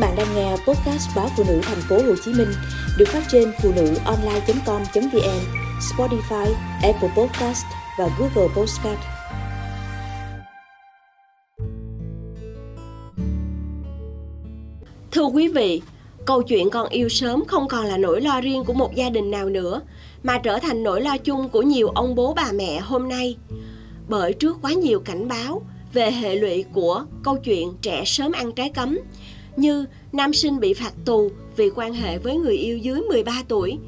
bạn đang nghe podcast báo phụ nữ thành phố Hồ Chí Minh được phát trên phụ nữ online.com.vn, Spotify, Apple Podcast và Google Podcast. Thưa quý vị, câu chuyện con yêu sớm không còn là nỗi lo riêng của một gia đình nào nữa, mà trở thành nỗi lo chung của nhiều ông bố bà mẹ hôm nay. Bởi trước quá nhiều cảnh báo về hệ lụy của câu chuyện trẻ sớm ăn trái cấm, như nam sinh bị phạt tù vì quan hệ với người yêu dưới 13 tuổi,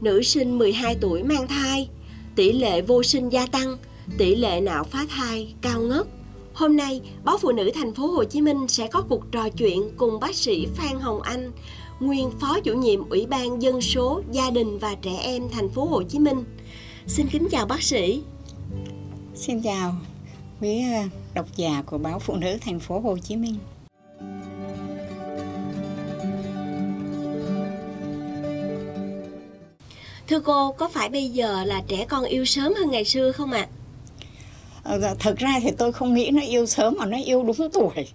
nữ sinh 12 tuổi mang thai, tỷ lệ vô sinh gia tăng, tỷ lệ nạo phá thai cao ngất. Hôm nay, báo Phụ nữ thành phố Hồ Chí Minh sẽ có cuộc trò chuyện cùng bác sĩ Phan Hồng Anh, nguyên phó chủ nhiệm Ủy ban dân số, gia đình và trẻ em thành phố Hồ Chí Minh. Xin kính chào bác sĩ. Xin chào quý à, độc giả của báo Phụ nữ thành phố Hồ Chí Minh. Thưa cô, có phải bây giờ là trẻ con yêu sớm hơn ngày xưa không ạ? À? Ờ, thực ra thì tôi không nghĩ nó yêu sớm mà nó yêu đúng tuổi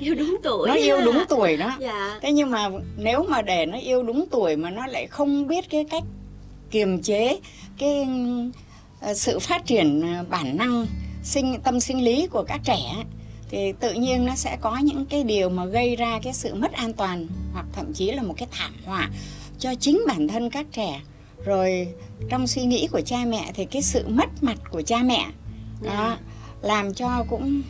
yêu đúng tuổi nó yêu đúng tuổi đó dạ. thế nhưng mà nếu mà để nó yêu đúng tuổi mà nó lại không biết cái cách kiềm chế cái uh, sự phát triển ờ, bản năng sinh tâm sinh lý của các trẻ thì tự nhiên nó sẽ có những cái điều mà gây ra cái sự mất an toàn hoặc thậm chí là một cái thảm họa cho chính bản thân các trẻ rồi trong suy nghĩ của cha mẹ thì cái sự mất mặt của cha mẹ đó yeah. Dạ. làm cho cũng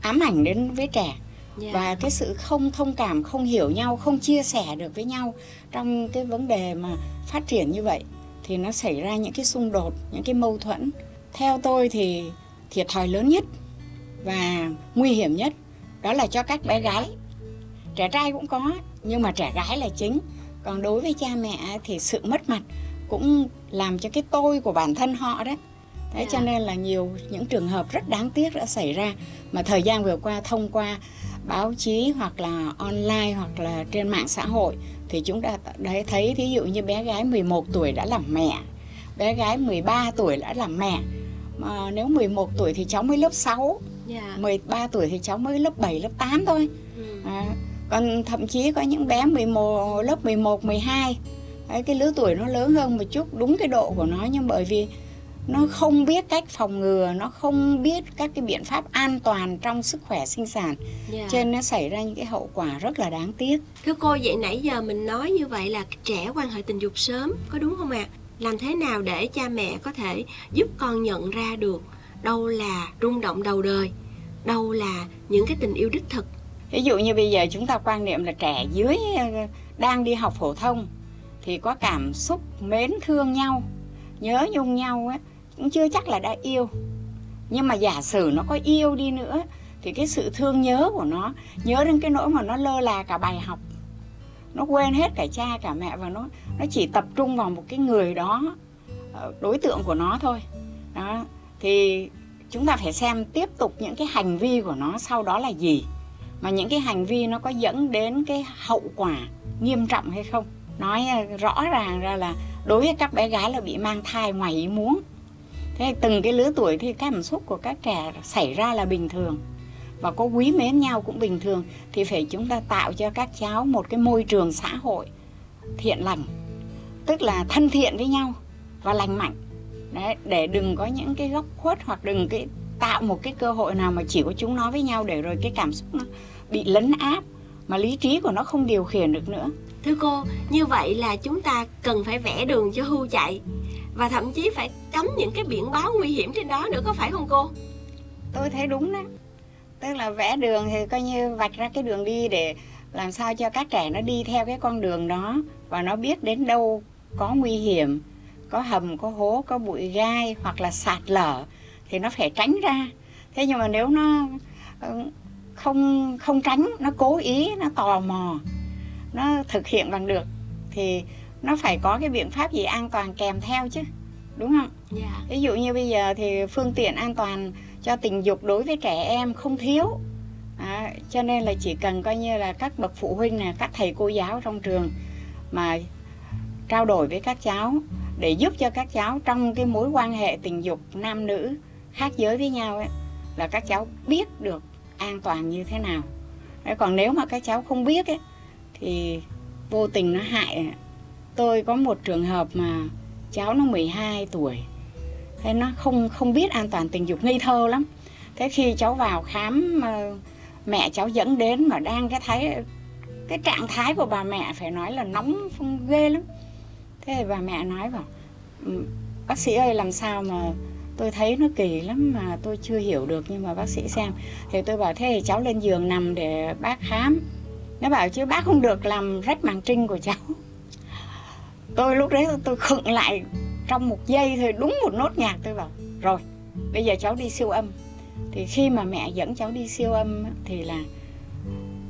ám ảnh đến với trẻ yeah. Dạ. và cái sự không thông cảm không hiểu nhau không chia sẻ được với nhau trong cái vấn đề mà phát triển như vậy thì nó xảy ra những cái xung đột những cái mâu thuẫn theo tôi thì thiệt thòi lớn nhất và nguy hiểm nhất đó là cho các bé gái trẻ trai cũng có nhưng mà trẻ gái là chính còn đối với cha mẹ thì sự mất mặt cũng làm cho cái tôi của bản thân họ đấy. Thế cho dạ. nên là nhiều những trường hợp rất đáng tiếc đã xảy ra mà thời gian vừa qua thông qua báo chí hoặc là online hoặc là trên mạng xã hội thì chúng ta đấy thấy ví dụ như bé gái 11 tuổi đã làm mẹ bé gái 13 tuổi đã làm mẹ. Mà nếu 11 tuổi thì cháu mới lớp 6 yeah. 13 tuổi thì cháu mới lớp 7, lớp 8 thôi. À, còn thậm chí có những bé 11 lớp 11, 12 Đấy, cái lứa tuổi nó lớn hơn một chút đúng cái độ của nó nhưng bởi vì nó không biết cách phòng ngừa nó không biết các cái biện pháp an toàn trong sức khỏe sinh sản yeah. Dạ. cho nên nó xảy ra những cái hậu quả rất là đáng tiếc thưa cô vậy nãy giờ mình nói như vậy là trẻ quan hệ tình dục sớm có đúng không ạ à? làm thế nào để cha mẹ có thể giúp con nhận ra được đâu là rung động đầu đời đâu là những cái tình yêu đích thực ví dụ như bây giờ chúng ta quan niệm là trẻ dưới ờ, đang đi học phổ thông thì có cảm xúc mến thương nhau nhớ nhung nhau ấy, cũng chưa chắc là đã yêu. Nhưng mà giả sử nó có yêu đi nữa thì cái sự thương nhớ của nó nhớ đến cái nỗi mà nó lơ là cả bài học nó quên hết cả cha cả mẹ và nó nó chỉ tập trung vào một cái người đó ờ, đối tượng của nó thôi. Đó thì chúng ta phải xem tiếp tục những cái hành vi của nó sau đó là gì mà những cái hành vi nó có dẫn đến cái hậu quả nghiêm trọng hay không nói ờ, rõ ràng ra là đối với các bé gái là bị mang thai ngoài ý muốn. Thế từng cái lứa tuổi thì cảm xúc của các trẻ xảy ra là bình thường và có quý mến nhau cũng bình thường, thì phải chúng ta tạo cho các cháu một cái môi trường xã hội thiện lành, tức là thân thiện với nhau và lành mạnh. Đấy, để đừng có những cái góc khuất hoặc đừng cái, tạo một cái cơ hội nào mà chỉ có chúng nó với nhau để rồi cái cảm xúc nó bị lấn áp mà lý trí của nó không điều khiển được nữa thưa cô, như vậy là chúng ta cần phải vẽ đường cho hưu chạy. Và thậm chí phải cấm những cái biển báo nguy hiểm trên đó nữa, có phải không cô? Tôi thấy đúng đó. Tức là vẽ đường thì coi như vạch ra cái đường đi để làm sao cho các trẻ nó đi theo cái con đường đó. Và nó biết đến đâu có nguy hiểm, có hầm, có hố, có bụi gai hoặc là sạt lở thì nó phải tránh ra. Thế nhưng mà nếu nó ừ, không không tránh, nó cố ý, nó tò mò nó thực hiện bằng được thì nó phải có cái biện pháp gì an toàn kèm theo chứ đúng không yeah. Dạ. ví dụ như bây giờ thì phương tiện an toàn cho tình dục đối với trẻ em không thiếu à, cho nên là chỉ cần coi như là các bậc phụ huynh này các thầy cô giáo trong trường mà trao đổi với các cháu để giúp cho các cháu trong cái mối quan hệ tình dục nam nữ khác giới với nhau ấy là các cháu biết được an toàn như thế nào Đấy, còn nếu mà các cháu không biết ấy thì vô tình nó hại tôi có một trường hợp mà cháu nó 12 tuổi. Thế nó không không biết an toàn tình dục ngây thơ lắm. Thế khi cháu vào khám mẹ cháu dẫn đến mà đang cái thấy cái trạng thái của bà mẹ phải nói là nóng ghê lắm. Thế thì bà mẹ nói bảo ừ, bác sĩ ơi, làm sao mà tôi thấy nó kỳ lắm mà tôi chưa hiểu được, nhưng mà bác sĩ xem. Thì tôi bảo, thế thì cháu lên giường nằm để bác khám nó bảo chứ bác không được làm rách màng trinh của cháu. Tôi lúc đấy tôi khựng lại trong một giây thôi đúng một nốt nhạc tôi bảo rồi bây giờ cháu đi siêu âm. Thì khi mà mẹ dẫn cháu đi siêu âm thì là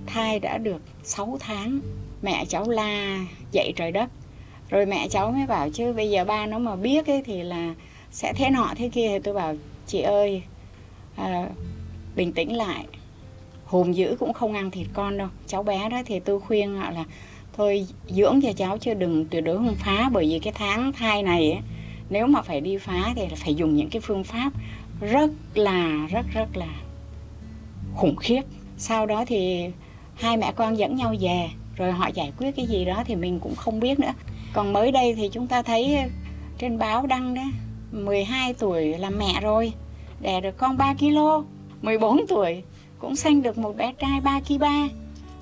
thai đã được 6 tháng mẹ cháu la dậy trời đất. Rồi mẹ cháu mới bảo chứ bây giờ ba nó mà biết ấy thì là sẽ thế nọ thế kia. Thì tôi bảo chị ơi à, bình tĩnh lại hùm dữ cũng không ăn thịt con đâu. Cháu bé đó thì tôi khuyên họ là thôi dưỡng cho cháu chứ đừng tuyệt đối không phá bởi vì cái tháng thai này ấy, nếu mà phải đi phá thì phải dùng những cái phương pháp rất là rất rất là khủng khiếp. Sau đó thì hai mẹ con dẫn nhau về rồi họ giải quyết cái gì đó thì mình cũng không biết nữa. Còn mới đây thì chúng ta thấy trên báo đăng đó 12 tuổi là mẹ rồi đẻ được con 3 kg 14 tuổi cũng sinh được một bé trai 3 kg 3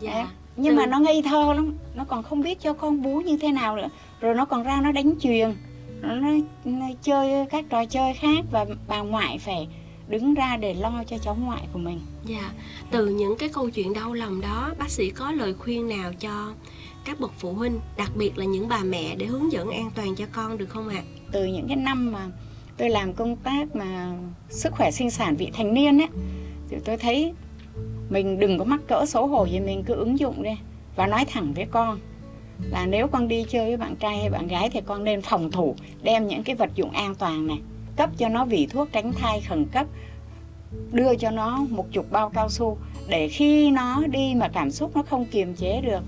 dạ. nhưng ừ. mà nó ngây thơ lắm nó còn không biết cho con bú như thế nào nữa rồi nó còn ra nó đánh chuyền nó, nó, nó chơi các trò chơi khác và bà ngoại phải đứng ra để lo cho cháu ngoại của mình. Dạ, từ những cái câu chuyện đau lòng đó, bác sĩ có lời khuyên nào cho các bậc phụ huynh, đặc biệt là những bà mẹ để hướng dẫn an toàn cho con được không ạ? À? Từ những cái năm mà tôi làm công tác mà sức khỏe sinh sản vị thành niên ấy, thì tôi thấy mình đừng có mắc cỡ xấu hổ gì, mình cứ ứng dụng đi và nói thẳng với con là nếu con đi chơi với bạn trai hay bạn gái thì con nên phòng thủ, đem những cái vật dụng an toàn này, cấp cho nó vị thuốc tránh thai khẩn cấp, đưa cho nó một chục bao cao su để khi nó đi mà cảm xúc nó không kiềm chế được,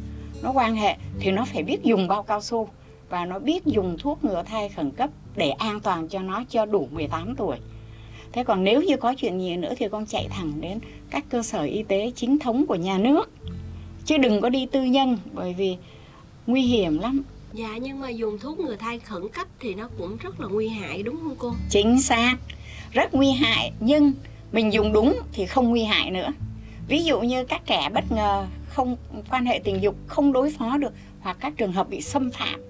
nó quan hệ thì nó phải biết dùng bao cao su và nó biết dùng thuốc ngừa thai khẩn cấp để an toàn cho nó cho đủ 18 tuổi. Thế còn nếu như có chuyện gì nữa thì con chạy thẳng đến các cơ sở y tế chính thống của nhà nước. Chứ đừng có đi tư nhân bởi vì nguy hiểm lắm. Dạ nhưng mà dùng thuốc ngừa thai khẩn cấp thì nó cũng rất là nguy hại đúng không cô? Chính xác. Rất nguy hại nhưng mình dùng đúng thì không nguy hại nữa. Ví dụ như các trẻ bất ngờ không quan hệ tình dục không đối phó được hoặc các trường hợp bị xâm phạm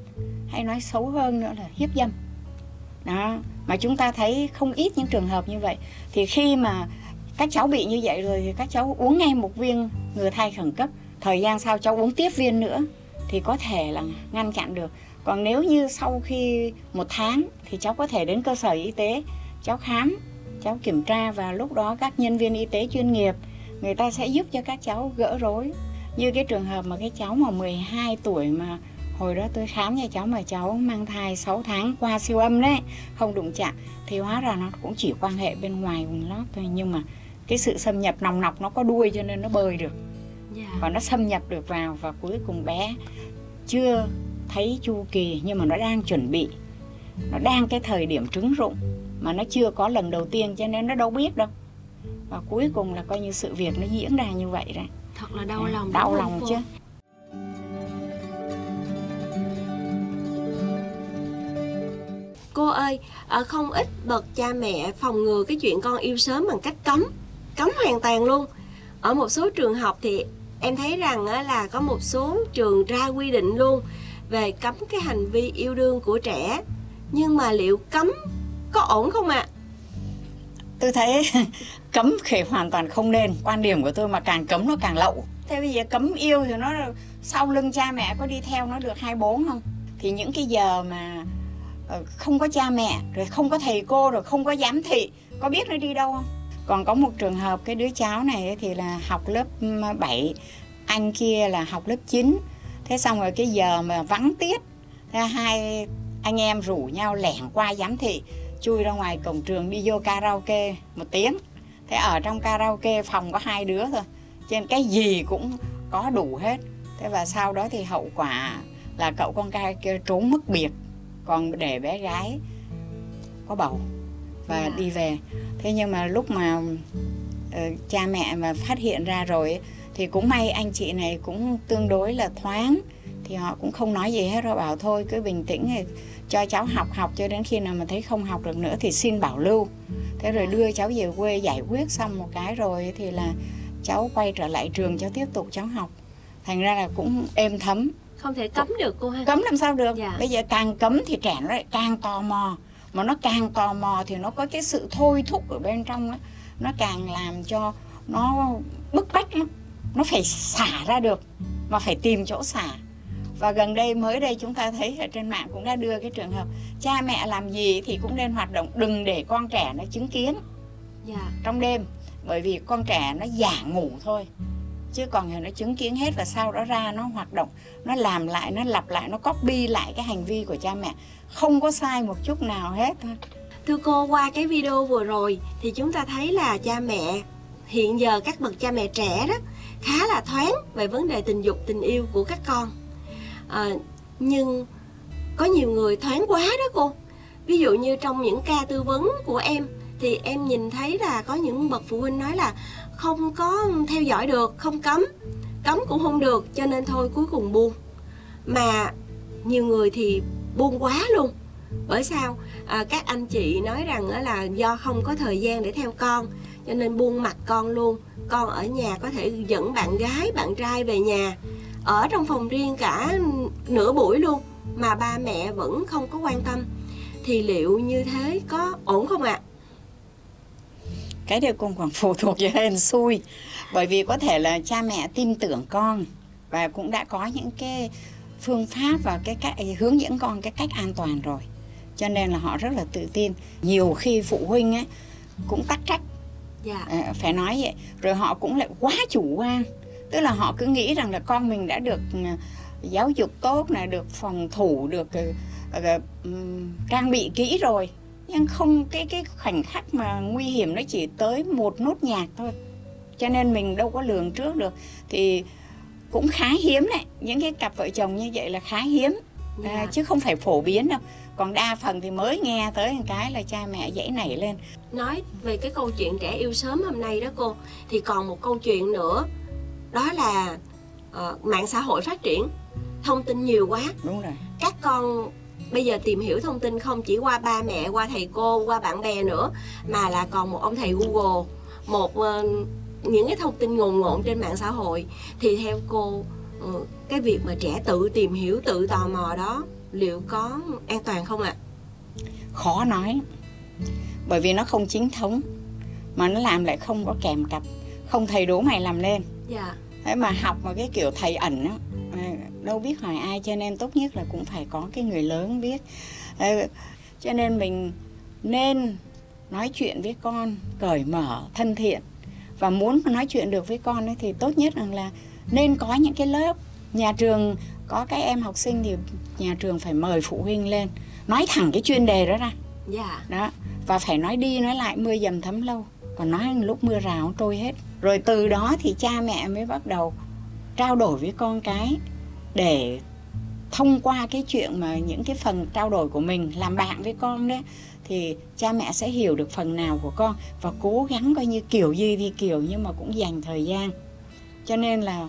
hay nói xấu hơn nữa là hiếp dâm đó mà chúng ta thấy không ít những trường hợp như vậy. Thì khi mà các cháu bị như vậy rồi thì các cháu uống ngay một viên ngừa thai khẩn cấp. Thời gian sau cháu uống tiếp viên nữa thì có thể là ngăn chặn được. Còn nếu như sau khi một tháng thì cháu có thể đến cơ sở y tế, cháu khám, cháu kiểm tra và lúc đó các nhân viên y tế chuyên nghiệp, người ta sẽ giúp cho các cháu gỡ rối. Như cái trường hợp mà cái cháu mà 12 tuổi mà hồi đó tôi khám cho cháu mà cháu mang thai 6 tháng qua siêu âm đấy không đụng chạm. Thì hóa ra nó cũng chỉ quan hệ bên ngoài vùng lót thôi nhưng mà cái sự xâm nhập nòng nọc nó có đuôi cho nên nó bơi được. Yeah. Dạ. và nó xâm nhập được vào và cuối cùng bé chưa thấy chu kỳ nhưng mà nó đang chuẩn bị. Nó đang cái thời điểm trứng rụng mà nó chưa có lần đầu tiên cho nên nó đâu biết đâu. Và cuối cùng là coi như sự việc nó diễn ra như vậy đấy thật là đau lòng đau lòng chứ cô ơi à, không ít bậc cha mẹ phòng ngừa cái chuyện con yêu sớm bằng cách cấm cấm hoàn toàn luôn. Ở một số trường học thì em thấy rằng là có một số trường ra quy định luôn về cấm cái hành vi yêu đương của trẻ. Nhưng mà liệu cấm có ổn không ạ? À? tôi thấy cấm thì hoàn toàn không nên. Quan điểm của tôi mà càng cấm nó càng lậu. Thế bây giờ cấm yêu thì nó sau lưng cha mẹ có đi theo nó được hai bốn không? Thì những cái giờ mà Ờ, không có cha mẹ, rồi không có thầy cô, rồi không có giám thị. Có biết nó đi đâu không? Còn có một trường hợp, cái đứa cháu này thì là học lớp 7 anh kia là học lớp 9 thế xong rồi cái giờ mà vắng tiết, thế hai anh em rủ nhau lẻn qua giám thị, chui ra ngoài cổng trường đi vô karaoke một tiếng. Thế ở trong karaoke phòng có hai đứa thôi, trên cái gì cũng có đủ hết. Thế và sau đó thì hậu quả là cậu con trai kia trốn mất biệt còn để bé gái có bầu và à. đi về. Thế nhưng mà lúc mà uh, cha mẹ mà phát hiện ra rồi thì cũng may anh chị này cũng tương đối là thoáng thì họ cũng không nói gì hết rồi bảo thôi cứ bình tĩnh thì cho cháu học học cho đến khi nào mà thấy không học được nữa thì xin bảo lưu. Thế rồi đưa cháu về quê giải quyết xong một cái rồi thì là cháu quay trở lại trường cháu tiếp tục cháu học. Thành ra là cũng êm thấm không thể cấm được cô ha. Cấm làm sao được? Dạ. bây giờ càng cấm thì trẻ nó lại càng tò mò. Mà nó càng tò mò thì nó có cái sự thôi thúc ở bên trong á. Nó càng làm cho nó bức bách lắm. Nó phải xả ra được mà phải tìm chỗ xả. Và gần đây mới đây chúng ta thấy ở trên mạng cũng đã đưa cái trường hợp cha mẹ làm gì thì cũng nên hoạt động đừng để con trẻ nó chứng kiến. Dạ. Trong đêm bởi vì con trẻ nó giả ngủ thôi chứ còn thì nó chứng kiến hết và sau đó ra nó hoạt động nó làm lại nó lặp lại nó copy lại cái hành vi của cha mẹ không có sai một chút nào hết thôi Thưa cô, qua cái video vừa rồi thì chúng ta thấy là cha mẹ hiện giờ các bậc cha mẹ trẻ đó khá là thoáng về vấn đề tình dục, tình yêu của các con. À, nhưng có nhiều người thoáng quá đó cô. Ví dụ như trong những ca tư vấn của em thì em nhìn thấy là có những bậc phụ huynh nói là không có theo dõi được, không cấm, cấm cũng không được cho nên thôi cuối cùng buông. Mà nhiều người thì buông quá luôn. Bởi sao? à, các anh chị nói rằng là do không có thời gian để theo con cho nên buông mặt con luôn con ở nhà có thể dẫn bạn gái bạn trai về nhà ở trong phòng riêng cả nửa buổi luôn mà ba mẹ vẫn không có quan tâm thì liệu như thế có ổn không ạ cái điều cũng còn phụ thuộc vào hên xui. Bởi vì có thể là cha mẹ tin tưởng con và cũng đã có những cái phương pháp và cái cách hướng dẫn con cái cách an toàn rồi. Cho nên là họ rất là tự tin. Nhiều khi phụ huynh ấy cũng tắc trách. Dạ. À, phải nói vậy. Rồi họ cũng lại quá chủ quan. Tức là họ cứ nghĩ rằng là con mình đã được ừ, giáo dục tốt là được phòng thủ được ừ, ừm, trang bị kỹ rồi nhưng không cái cái khoảnh khắc mà nguy hiểm nó chỉ tới một nốt nhạc thôi. Cho nên mình đâu có lường trước được. Thì cũng khá hiếm đấy. Những cái cặp vợ chồng như vậy là khá hiếm. À, chứ không phải phổ biến đâu. Còn đa phần thì mới nghe tới một cái là cha mẹ dãy nảy lên. Nói về cái câu chuyện trẻ yêu sớm hôm nay đó cô thì còn một câu chuyện nữa. Đó là ờ, mạng xã hội phát triển. Thông tin nhiều quá. Đúng rồi. Các con bây giờ tìm hiểu thông tin không chỉ qua ba mẹ qua thầy cô qua bạn bè nữa mà là còn một ông thầy google. Một ờ, những cái thông tin ngồn ngộn trên mạng xã hội. Thì theo cô ờ, cái việc mà trẻ tự tìm hiểu tự tò mò đó liệu có an toàn không ạ? Khó nói bởi vì nó không chính thống mà nó làm lại không có kèm cặp không thầy đố mày làm lên. Dạ. Thế mà học mà cái kiểu thầy ẩn á à, đâu biết hỏi ai cho nên tốt nhất là cũng phải có cái người lớn biết. Ờ, cho nên mình nên nói chuyện với con cởi mở thân thiện. Và muốn nói chuyện được với con ấy thì tốt nhất rằng là nên có những cái lớp. Nhà trường có các em học sinh thì nhà trường phải mời phụ huynh lên. Nói thẳng cái chuyên đề đó ra. Dạ. Đó và phải nói đi nói lại mưa dầm thấm lâu. Còn nói lúc mưa rào trôi hết. Rồi từ đó thì cha mẹ mới bắt đầu trao đổi với con cái để thông qua cái chuyện mà những cái phần trao đổi của mình làm bạn với con đấy thì cha mẹ sẽ hiểu được phần nào của con và cố gắng coi như kiểu gì thì kiểu nhưng mà cũng dành thời gian. Cho nên là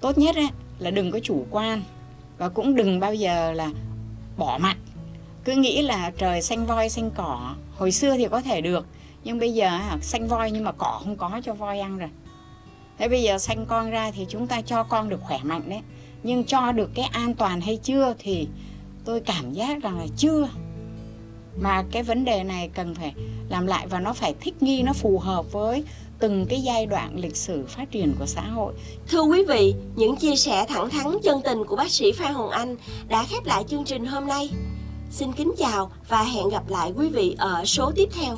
tốt nhất ấy, là đừng có chủ quan và cũng đừng bao giờ là bỏ mặt. Cứ nghĩ là trời xanh voi xanh cỏ hồi xưa thì có thể được nhưng bây giờ xanh voi nhưng mà cỏ không có cho voi ăn rồi thế bây giờ sanh con ra thì chúng ta cho con được khỏe mạnh đấy nhưng cho được cái an toàn hay chưa thì tôi cảm giác rằng là chưa mà cái vấn đề này cần phải làm lại và nó phải thích nghi nó phù hợp với từng cái giai đoạn lịch sử phát triển của xã hội Thưa quý vị, những chia sẻ thẳng thắn chân tình của bác sĩ Phan Hồng Anh đã khép lại chương trình hôm nay. Xin kính chào và hẹn gặp lại quý vị ở số tiếp theo.